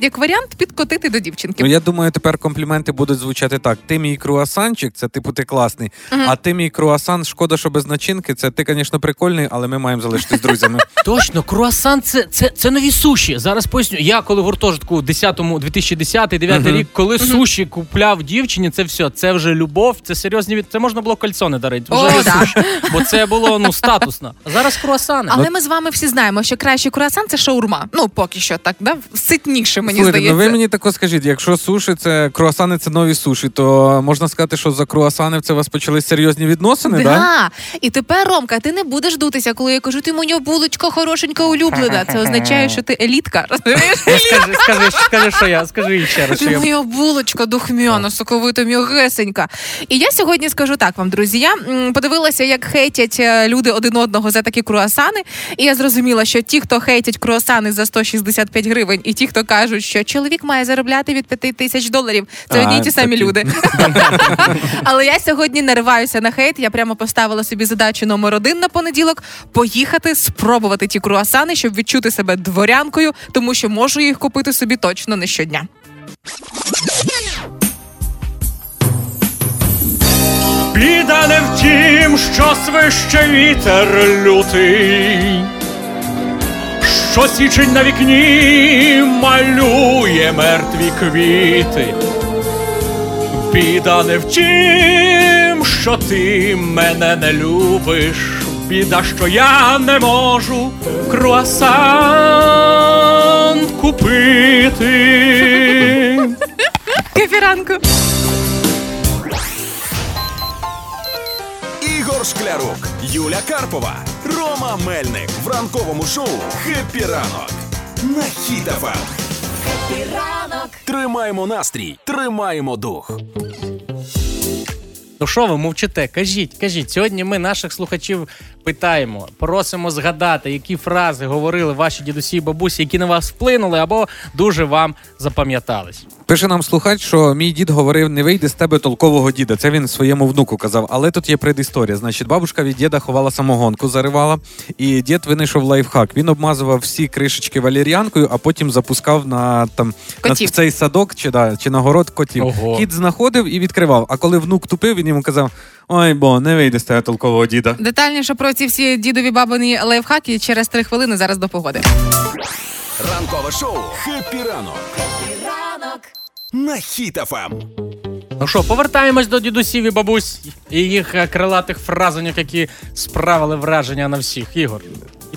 як варіант підкотити до дівчинки. Ну я думаю, тепер компліменти будуть звучати так: ти мій круасанчик, це типу ти класний. А ти мій круасан, шкода, що без начинки. Це ти, звісно, прикольний, але ми маємо залишитись *laughs* друзями. Точно, круасан це, це, це нові суші. Зараз поясню. Я коли в гуртожитку 10-му, 2010-2009 рік, коли суші купляв дівчині, це все. Це вже любов, це серйозні від. Це можна було кальцони дарити. Вже О, не да. суші. Бо це було ну статусно. А зараз круасани. Але ми з вами всі знаємо, що кращий круасан це шаурма. Ну поки що так, да? ситніше мені Слухайте, здається. ну ви мені тако скажіть, якщо суші це круасани, це нові суші, то можна сказати, що за круасани в це у вас почались серйозні відносини, Да. да? І тепер, Ромка, ти не будеш дутися, коли я кажу, ти моя булочка хорошенька улюблена. Це означає, що ти елітка. Розумієш? Ну, Скажи, скажи, скажи, що я, скажи ще раз, що Ти я. моя булочка духмяна, соковита, м'ягесенька. І я сьогодні скажу так вам, друзі. Я подивилася, як хейтять е, люди один одного за такі круасани. І я зрозуміла, що ті, хто хейтять круасани за 165 гривень, і ті, хто кажуть, що чоловік має заробляти від 5 тисяч доларів, це одні й ті самі люди. *laughs* Але я сьогодні не риваюся на хейт. Я прямо поставила собі задачу номер один на понеділок поїхати спробувати ті круасани, щоб відчути себе дворянкою, тому що можу їх купити собі точно не щодня. Біда не в тім, що свище вітер лютий, що січень на вікні малює мертві квіти. Біда не в тім, що ти мене не любиш. Біда, що я не можу круасан купити. Хеппі ранок. Ігор Шклярук, Юля Карпова, Рома Мельник в ранковому шоу «Хеппі ранок» на Хіт-ФМ. Тримаємо настрій, тримаємо дух. Ну що ви мовчите? Кажіть, кажіть. Сьогодні ми наших слухачів питаємо, просимо згадати, які фрази говорили ваші дідусі і бабусі, які на вас вплинули або дуже вам запам'ятались. Пише нам слухач, що мій дід говорив: не вийде з тебе толкового діда. Це він своєму внуку казав. Але тут є предісторія. Значить, бабушка від діда ховала самогонку, заривала, і дід винайшов лайфхак. Він обмазував всі кришечки валір'янкою, а потім запускав на там на в цей садок чи да, чи на город котів. Ого. Кіт знаходив і відкривав. А коли внук тупив, він йому казав: Ой, бо не вийде з тебе толкового діда. Детальніше про ці всі дідові бабині лайфхаки через три хвилини зараз до погоди. Ранкове шоу «Хеппі ранок» на Хіт-ФМ. Ну що, повертаємось до дідусів і бабусь і їх е, крилатих фразоньок, які справили враження на всіх. Ігор.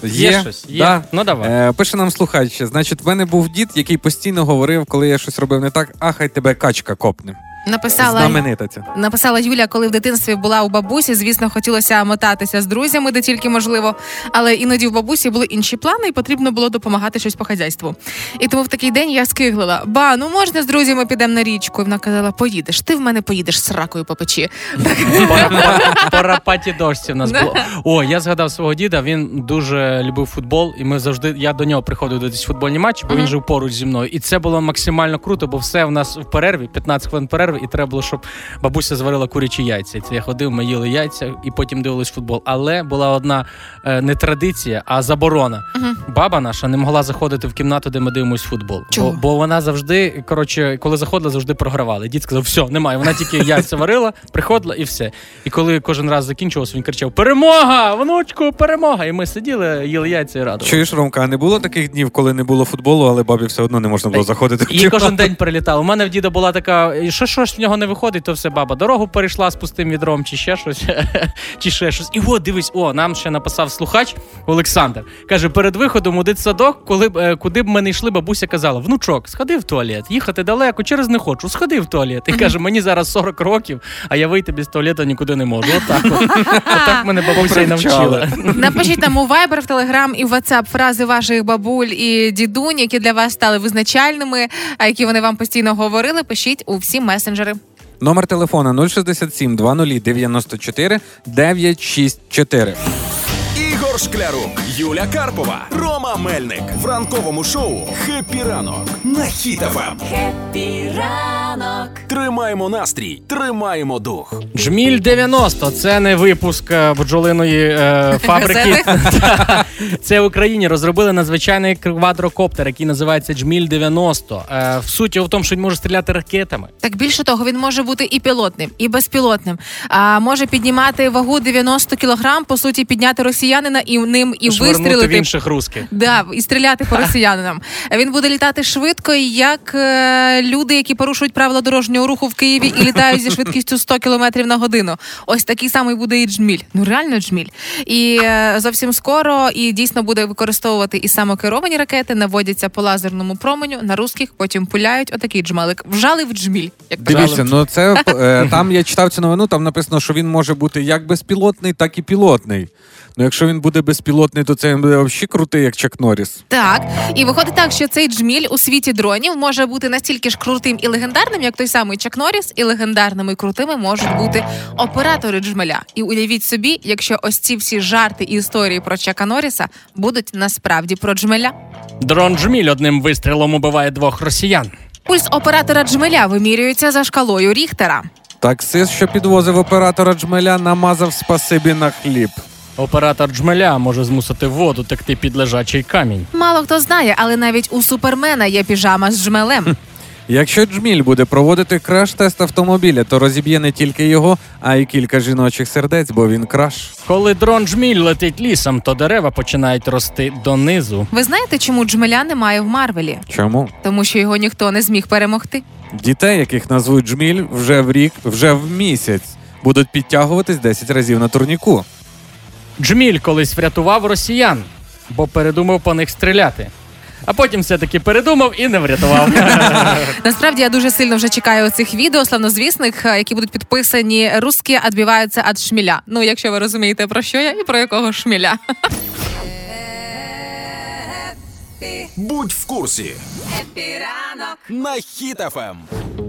Є, щось? Є. Да. Ну давай. Е, пише нам слухач. Значить, в мене був дід, який постійно говорив, коли я щось робив не так, а хай тебе качка копне. Написала Знаменита ця. Написала Юля, коли в дитинстві була у бабусі. Звісно, хотілося мотатися з друзями, де тільки можливо. Але іноді в бабусі були інші плани, і потрібно було допомагати щось по хазяйству. І тому в такий день я скиглила: ба, ну можна з друзями підемо на річку. І вона казала: поїдеш, ти в мене поїдеш з ракою по печі. По рапаті дошці в нас було. О, я згадав свого діда. Він дуже любив футбол, і ми завжди. Я до нього приходив дивитися футбольні матчі, бо він жив поруч зі мною. І це було максимально круто, бо все в нас в перерві, 15 хвилин перерви, і треба було, щоб бабуся зварила курячі яйця. Це я ходив, ми їли яйця і потім дивились футбол. Але була одна е, не традиція, а заборона. Баба наша не могла заходити в кімнату, де ми дивимось футбол. Чого? Бо, бо вона завжди, коротше, коли заходила, завжди програвала. І дід сказав, все, немає. Вона тільки *laughs* яйця варила, приходила і все. І коли кожен раз закінчувався, він кричав: Перемога! Внучку, перемога! І ми сиділи, їли яйця і радували. Чуєш, Ромка, а не було таких днів, коли не було футболу, але бабі все одно не можна було заходити. в І кімнату? кожен день прилітав. У мене в діда була така, і що, що ж в нього не виходить, то все баба. Дорогу перейшла з пустим відром, чи ще щось, *laughs* чи ще щось. І от дивись, о, нам ще написав слухач Олександр. Каже, перед виходом у дитсадок, коли б е, куди б ми не йшли, бабуся казала: внучок, сходи в туалет, їхати далеко, через не хочу, сходи в туалет. І каже, мені зараз 40 років, а я вийти без туалету нікуди не можу. Отак, от. *laughs* отак мене бабуся і навчила. Напишіть нам у Viber, в Telegram і в WhatsApp фрази ваших бабуль і дідунь, які для вас стали визначальними, а які вони вам постійно говорили. Пишіть у всі месенджери. Номер телефона 067 20 94 964. Ігор Шклярук, Юля Карпова, Рома Мельник в ранковому шоу «Хеппі ранок» на Хіт-ФМ. Тримаємо настрій, тримаємо дух. Джміль 90 це не випуск е, бджолиної е, *laughs* фабрики. *laughs* Це в Україні розробили надзвичайний квадрокоптер, який називається Джміль 90. Е, в суті в тому, що він може стріляти ракетами. Так більше того, він може бути і пілотним, і безпілотним. А може піднімати вагу 90 кілограм, по суті, підняти росіянина і ним і швирнути в інших русських. Да, і стріляти по *laughs* росіянинам. Він буде літати швидко, як е, люди, які порушують правила дорожнього руху в Києві і літають зі швидкістю 100 км на годину. Ось такий самий буде і джміль. Ну реально джміль. І е, зовсім скоро і дійсно буде використовувати і самокеровані ракети, наводяться по лазерному променю на русських, потім пуляють. Отакий джмелик. Вжали в джміль. Як Дивіться, ну це е, *laughs* там я читав цю новину, там написано, що він може бути як безпілотний, так і пілотний. Ну, якщо він буде безпілотний, то то це буде взагалі крутий, як Чак Норріс. Так, і виходить так, що цей джміль у світі дронів може бути настільки ж крутим і легендарним, як той самий Чак Норріс, і легендарними і крутими можуть бути оператори джмеля. І уявіть собі, якщо ось ці всі жарти і історії про Чака Норріса будуть насправді про джмеля. Дрон Джміль одним вистрілом убиває двох росіян. Пульс оператора джмеля вимірюється за шкалою Ріхтера. Таксист, що підвозив оператора джмеля, намазав спасибі на хліб. Оператор джмеля може змусити воду текти під лежачий камінь. Мало хто знає, але навіть у супермена є піжама з джмелем. Якщо Джміль буде проводити краш-тест автомобіля, то розіб'є не тільки його, а й кілька жіночих сердець, бо він краш. Коли дрон Джміль летить лісом, то дерева починають рости донизу. Ви знаєте, чому джмеля немає в Марвелі? Чому? Тому що його ніхто не зміг перемогти. Дітей, яких назвуть Джміль, вже в рік, вже в місяць будуть підтягуватись 10 разів на турніку. Джміль колись врятував росіян, бо передумав по них стріляти. А потім все-таки передумав і не врятував. *laughs* Насправді я дуже сильно вже чекаю цих відео славнозвісних, е, які будуть підписані Русські відбиваються від шміля. Ну, якщо ви розумієте про що я і про якого шміля. *laughs* Будь в курсі. На Хіт-ФМ.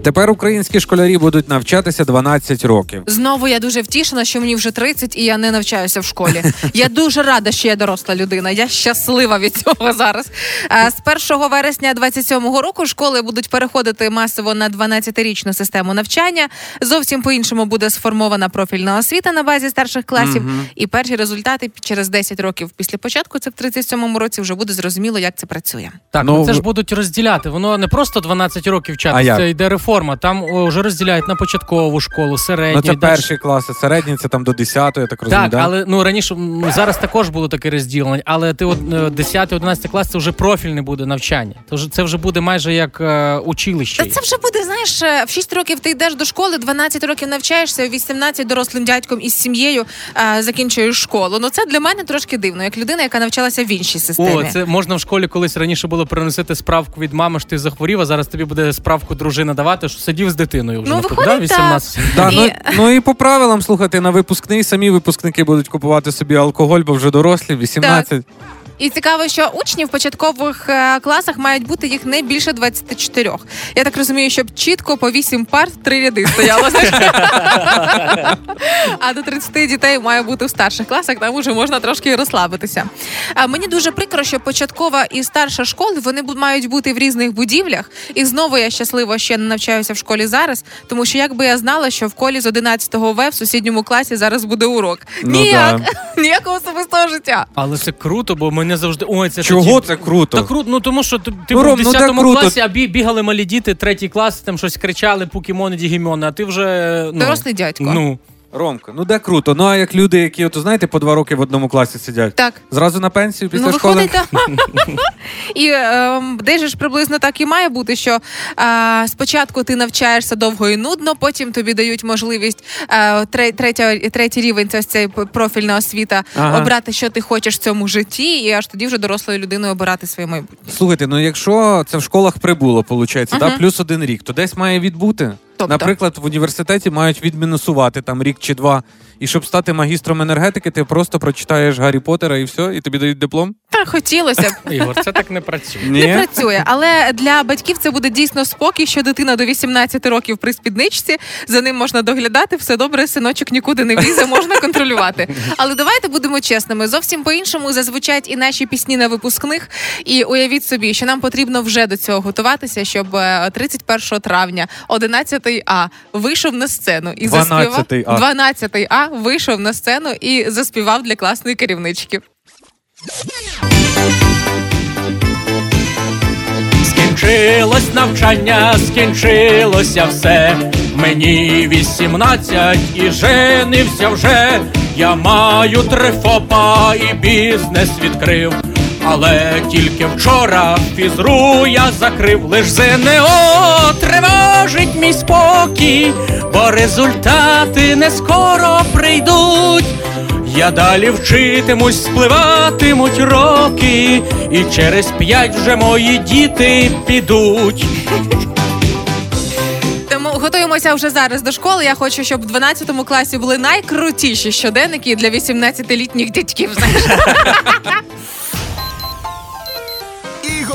Тепер українські школярі будуть навчатися 12 років. Знову я дуже втішена, що мені вже 30 і я не навчаюся в школі. Я дуже рада, що я доросла людина. Я щаслива від цього зараз. Е, З 1 вересня 27-го року школи будуть переходити масово на 12-річну систему навчання. Зовсім по-іншому буде сформована профільна освіта на базі старших класів. І перші результати через 10 років після початку, це в 37-му році, вже буде зрозуміло, як це працює. Так, Ну, ну, це ж будуть розділяти. Воно не просто 12 років А це йде реформа. Там вже розділяють на початкову школу, середню. Ну це перші класи, середні це там до 10, я так розумію. Так, да? але ну раніше ну, зараз також було таке розділення, але ти от 10-11 клас це вже профільне буде навчання. Це вже це вже буде майже як е, училище. Та це вже буде, знаєш, е, в 6 років ти йдеш до школи, 12 років навчаєшся, 18 дорослим дядьком із сім'єю е, закінчуєш школу. Ну це для мене трошки дивно, як людина, яка навчалася в іншій системі. О, це можна в школі колись раніше було приносити справку від мами, що ти захворів, а зараз тобі буде справку дружина давати, що сидів з дитиною вже Ну, виходить, да, 18. Да, ну, І- ну і по правилам слухати на випускний самі випускники будуть купувати собі алкоголь, бо вже дорослі, 18. І цікаво, що учні в початкових е, класах мають бути їх не більше 24. Я так розумію, щоб чітко по 8 пар три ряди стояло. а до 30 дітей має бути в старших класах, там уже можна трошки розслабитися. А мені дуже прикро, що початкова і старша школи вони бу- мають бути в різних будівлях. І знову я щаслива, що я не навчаюся в школі зараз, тому що якби я знала, що в колі з 11 В в сусідньому класі зараз буде урок. Ну, Ніяк, *laughs* ніякого особистого життя. Але це круто, бо мене завжди. Ой, це Чого тоді- це круто? Та круто, ну тому що ти, ти Ну, був в ну, 10 ну, класі, а бі- бігали малі діти, третій клас, там щось кричали, покемони, дігімони, а ти вже. Ну, Дорослий дядько. Ну, Ромка, ну де круто. Ну а як люди, які, от, знаєте, по два роки в одному класі сидять. Так. Зразу на пенсію після ну, школи. виходить, так. *laughs* і ем, десь же ж приблизно так і має бути, що е, спочатку ти навчаєшся довго і нудно, потім тобі дають можливість е, тре- третя, третій рівень, це ось цей профільна освіта, Ага. обрати, що ти хочеш в цьому житті, і аж тоді вже дорослою людиною обирати своє майбутнє. Слухайте, ну якщо це в школах прибуло, виходить, да, плюс один рік, то десь має відбути. Тобто? Наприклад, в університеті мають відмінусувати там рік чи два. І щоб стати магістром енергетики, ти просто прочитаєш Гаррі Поттера і все, і тобі дають диплом. Та хотілося б. Ігор, це так не працює. Не працює, але для батьків це буде дійсно спокій, що дитина до 18 років при спідничці, за ним можна доглядати, все добре, синочок нікуди не влізе, можна контролювати. Але давайте будемо чесними. Зовсім по-іншому зазвучать і наші пісні на випускних. І уявіть собі, що нам потрібно вже до цього готуватися, щоб е, 31 травня 11 А вийшов на сцену і заспівав 12-й А. 12 А вийшов на сцену і заспівав для класної керівнички. Скінчилось навчання, скінчилося все. Мені 18 і женився вже. Я маю три ФОПа і бізнес відкрив. Але тільки вчора фізру я закрив, лиш ЗНО тривожить мій спокій, бо результати не скоро прийдуть. Я далі вчитимусь, спливатимуть роки, і через п'ять вже мої діти підуть. Тому готуємося вже зараз до школи. Я хочу, щоб в 12 класі були найкрутіші щоденники для 18-літніх дядьків. Знаєш.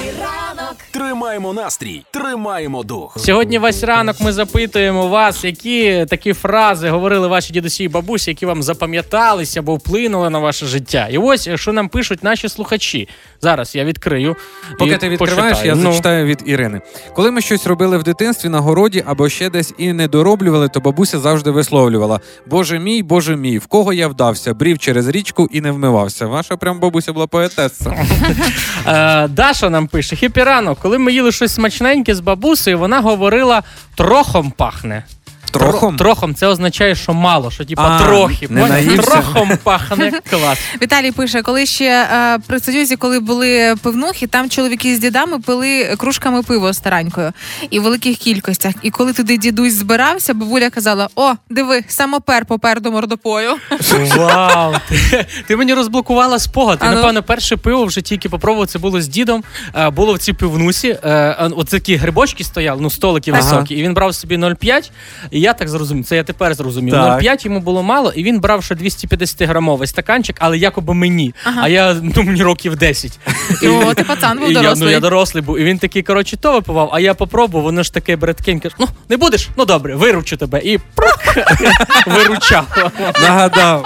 Хіт-ФМ. Тримаємо настрій, тримаємо дух. Сьогодні весь ранок ми запитуємо вас, які такі фрази говорили ваші дідусі і бабусі, які вам запам'яталися або вплинули на ваше життя. І ось що нам пишуть наші слухачі. Зараз я відкрию. Поки і ти відкриваєш, почитаю. я Ну, зачитаю від Ірини. Коли ми щось робили в дитинстві на городі або ще десь і не дороблювали, то бабуся завжди висловлювала: Боже мій, Боже мій, в кого я вдався, брів через річку і не вмивався. Ваша прям бабуся була поетеса. Е, Даша нам пише: хіпі рано, коли ми їли щось смачненьке з бабусею, вона говорила трохом пахне. Трохом? Трохом це означає, що мало, що типа А, трохи. не Поняв? наївся. Трохом пахне. Клас. Віталій пише, коли ще е, при союзі, коли були пивнухи, там чоловіки з дідами пили кружками пиво старанькою і в великих кількостях. І коли туди дідусь збирався, бабуля казала: О, диви, самопер попер до мордопою. Вау! *laughs* Ти, ти мені розблокувала спогад. Я, А ну. напевно, перше пиво в житті, яке попробував, це було з дідом. Е, Було в цій пивнусі. е, От такі грибочки стояли, ну столики Ага. високі, і він брав собі 0,5. І я так зрозумів, це я тепер зрозумів. Так. 0,5 йому було мало, і він брав ще 250 грамовий стаканчик, але якоби мені. А я ну мені років 10. І о, ти пацан був І я, ну, дорослий. я дорослий був. І він такий, коротше, то випивав, а я попробував, воно ж таке браткеньке. Ну, не будеш? Ну добре, виручу тебе. І прух, виручав. Нагадав.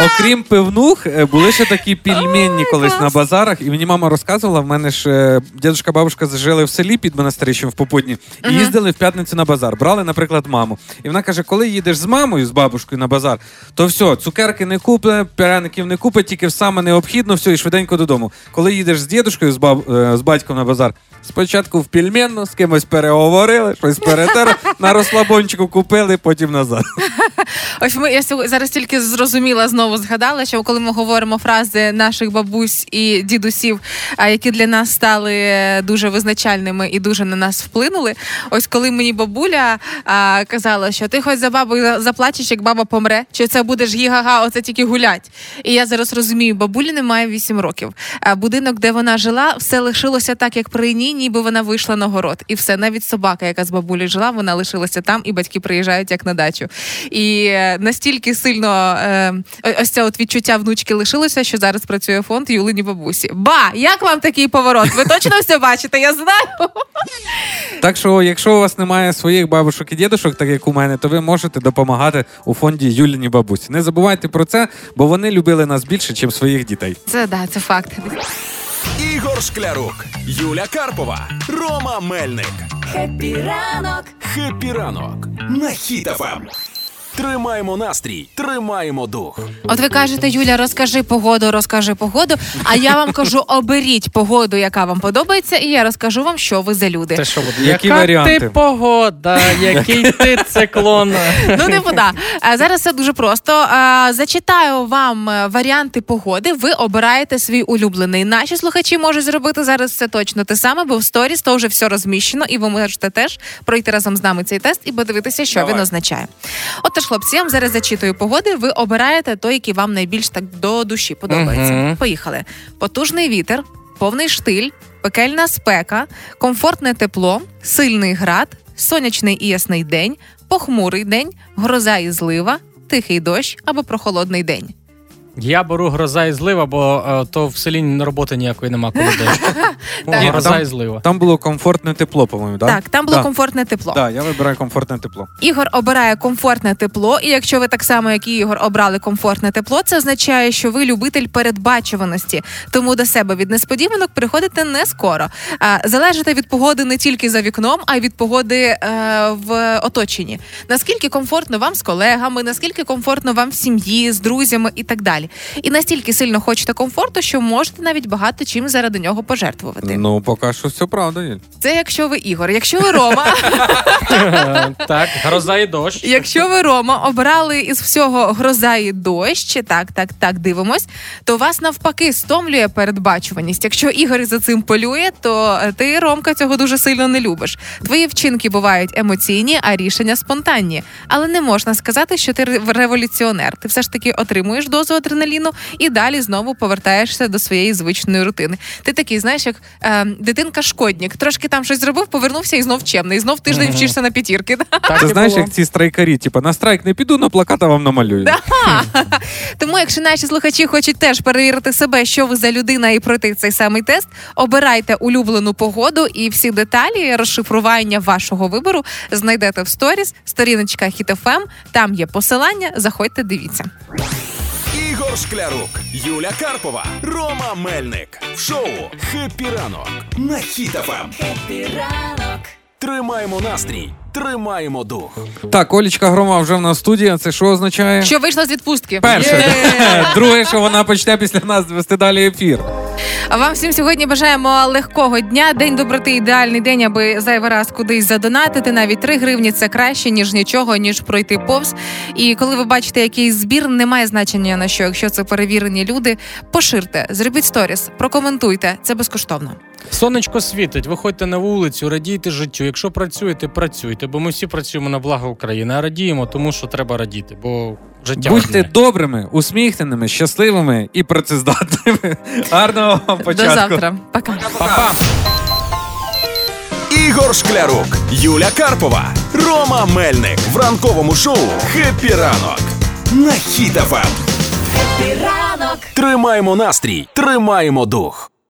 Окрім пивнух, е, були ще такі пільменні колись на базарах, і мені мама розказувала, в мене ж е, дідушка, бабушка жили в селі під монастирищем в Попутні, і їздили в п'ятницю на базар. Брали, наприклад, маму. І вона каже: коли їдеш з мамою, з бабушкою на базар, то все, цукерки не купе, пряників не купе, тільки саме необхідно, все, і швиденько додому. Коли їдеш з дідушкою, з, баб, е, з батьком на базар, спочатку в пільменну, з кимось переговорили, щось перетерли, на розслабончику купили, потім назад. *laughs* Ось ми я зараз тільки зрозуміла, знову згадала, що коли ми говоримо фрази наших бабусь і дідусів, які для нас стали дуже визначальними і дуже на нас вплинули. Ось коли мені бабуля а, казала, що ти хоч за бабою заплачеш, як баба помре, чи це будеш гі-га-га, оце тільки гулять. І я зараз розумію, бабулі немає 8 років. А будинок, де вона жила, все лишилося так, як при ній, ніби вона вийшла на город. І все, навіть собака, яка з бабулею жила, вона лишилася там, і батьки приїжджають як на дачу. І е, настільки сильно е, ось це от відчуття внучки лишилося, що зараз працює фонд Юлині бабусі. Ба, як вам такий поворот? Ви точно все бачите? Я знаю. Так що, якщо у вас немає своїх бабушок і дідушок, так як у мене, то ви можете допомагати у фонді Юліні бабусі. Не забувайте про це, бо вони любили нас більше, ніж своїх дітей. Це да, це факт. Ігор Шклярук, Юля Карпова, Рома Мельник. Хеппі ранок! «Хеппі ранок» на Хіт-ФМ. Тримаємо настрій, тримаємо дух. От ви кажете, Юля, розкажи погоду, розкажи погоду. А я вам кажу, оберіть погоду, яка вам подобається, і я розкажу вам, що ви за люди. Це що буде? Які Яка варіанти? ти погода, який ти циклон. *laughs* Ну, не вода. Зараз все дуже просто. Зачитаю вам е, варіанти погоди. Ви обираєте свій улюблений. Наші слухачі можуть зробити зараз це точно те саме, бо в сторіс то вже все розміщено, і ви можете теж пройти разом з нами цей тест і подивитися, що він означає. Отож, хлопці, я вам зараз зачитую погоди. Ви обираєте той, який вам найбільш так до душі подобається. Мгм. Поїхали. Потужний вітер, повний штиль, пекельна спека, комфортне тепло, сильний град, сонячний і ясний день, похмурий день, гроза і злива, тихий дощ або прохолодний день. Я беру гроза і злива, бо е, то в селі роботи ніякої нема коли *laughs* дощ. Ну, Так. Гроза Там- і злива. Там було комфортне тепло, по-моєму, так? Так, там було Да. комфортне тепло. Так, я вибираю комфортне тепло. Ігор обирає комфортне тепло, і якщо ви так само, як і Ігор, обрали комфортне тепло, це означає, що ви любитель передбачуваності. Тому до себе від несподіванок приходите не скоро. А, залежите від погоди не тільки за вікном, а й від погоди е, в оточенні. Наскільки комфортно вам з колегами, наскільки комфортно вам в сім'ї, з друзями і так далі. І настільки сильно хочете комфорту, що можете навіть багато чим заради нього пожертвувати. Ну, поки що все правда, Юль. Це якщо ви Ігор. Якщо ви Рома, *laughs* Так, гроза і дощ. якщо ви Рома обрали із всього гроза і дощ, так, так, так, дивимось, то вас навпаки стомлює передбачуваність. Якщо Ігор за цим полює, то ти Ромка цього дуже сильно не любиш. Твої вчинки бувають емоційні, а рішення спонтанні. Але не можна сказати, що ти ре- революціонер. Ти все ж таки отримуєш дозу адреналіну і далі знову повертаєшся до своєї звичної рутини. Ти такий, знаєш, як е, дитинка-шкодник. Трошки там щось зробив, повернувся і знов чемний. І знов тиждень Мгм. вчишся на п'ятірки. Так Ти знаєш, було. як ці страйкарі, типу, на страйк не піду, но плаката вам намалюю. *laughs* Тому, якщо наші слухачі хочуть теж перевірити себе, що ви за людина, і пройти цей самий тест, обирайте улюблену погоду і всі деталі розшифрування вашого вибору знайдете в сторіс, сторіночка HitFM, Там є посилання. Заходьте, дивіться. Ігор Шклярук, Юля Карпова, Рома Мельник. В шоу «Хеппі ранок» на Хіт-ФМ. Хеппі ранок. Тримаємо настрій, тримаємо дух. Так, Олічка Грома вже в нас в студії. Це що означає? Що вийшла з відпустки? Перше. *laughs* Друге, що вона почне після нас вести далі ефір. А вам всім сьогодні бажаємо легкого дня. День доброти ідеальний день, аби зайвий раз кудись задонатити. Навіть 3 гривні це краще, ніж нічого, ніж пройти повз. І коли ви бачите якийсь збір, немає значення на що. Якщо це перевірені люди, поширте, зробіть сторіс, прокоментуйте. Це безкоштовно. Сонечко світить, виходьте на вулицю, радійте життю. Якщо працюєте, працюйте, бо ми всі працюємо на благо України, а радіємо, тому що треба радіти, бо життя Будьте одне. добрими, усміхненими, щасливими і працездатними. Гарного вам початку. До завтра. Пока. Па-па! Ігор Шклярук, Юля Карпова, Рома Мельник в ранковому шоу «Хеппі ранок» на Хіт-ФМ. Хеппі ранок. Тримаємо настрій, тримаємо дух.